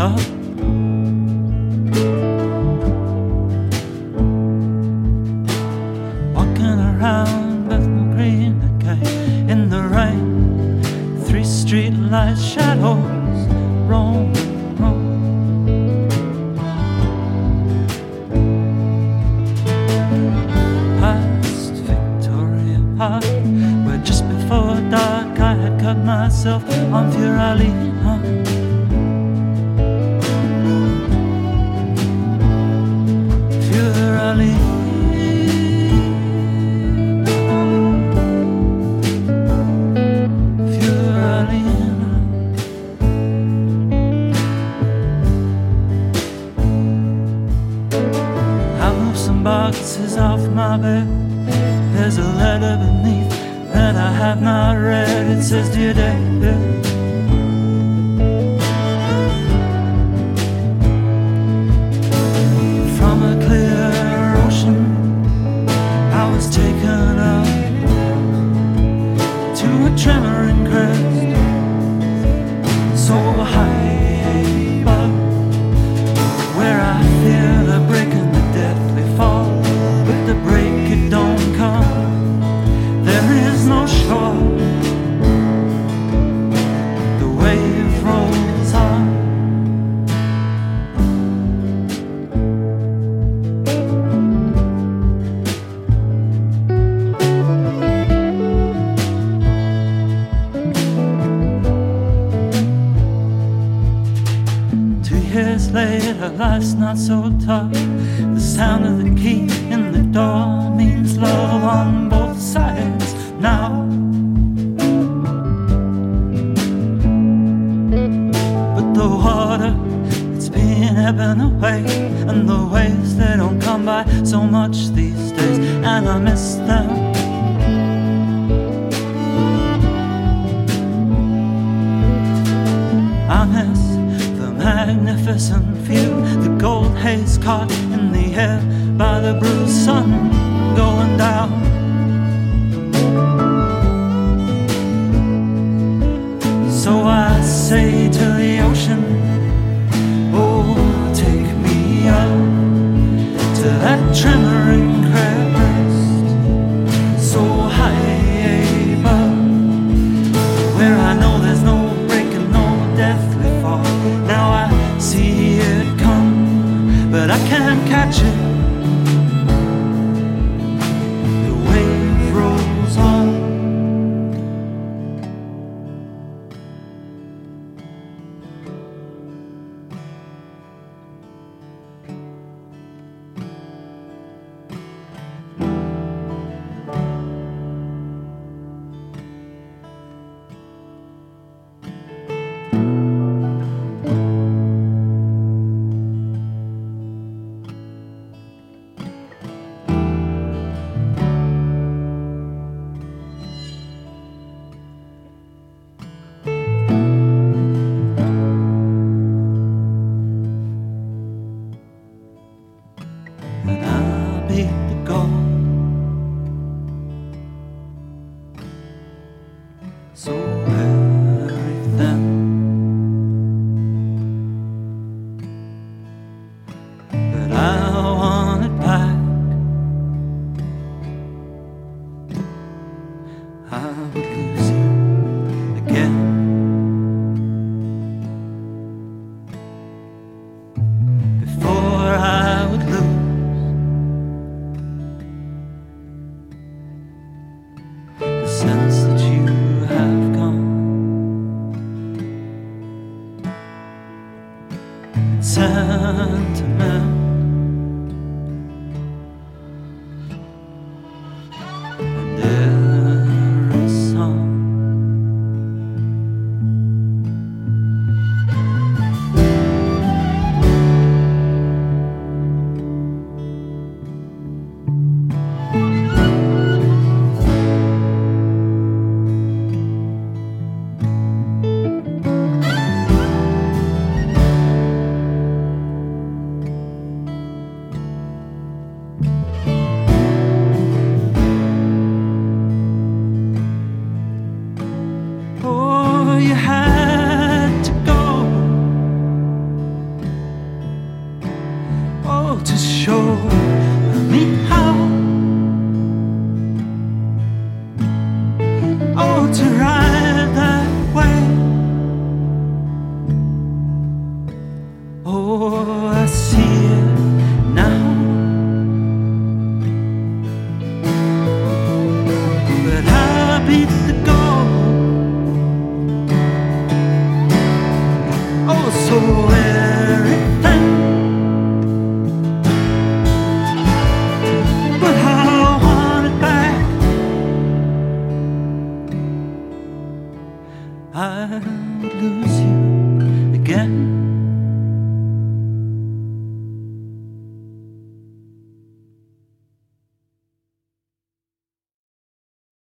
up. Walking around Green again in the rain. Three street lights, shadows. Past Victoria Park, where just before dark I had cut myself on Furalina. Boxes off my bed. There's a letter beneath that I have not read. It says, Dear David. Life's not so tough. The sound of the key in the door means love on both sides now. But the water, it's been ebbing away, and the waves they don't come by so much these days, and I miss them. I miss magnificent view, the gold haze caught in the air by the bruised sun going down. So I say to the ocean, So but I want it back. I would lose And every would lose you again.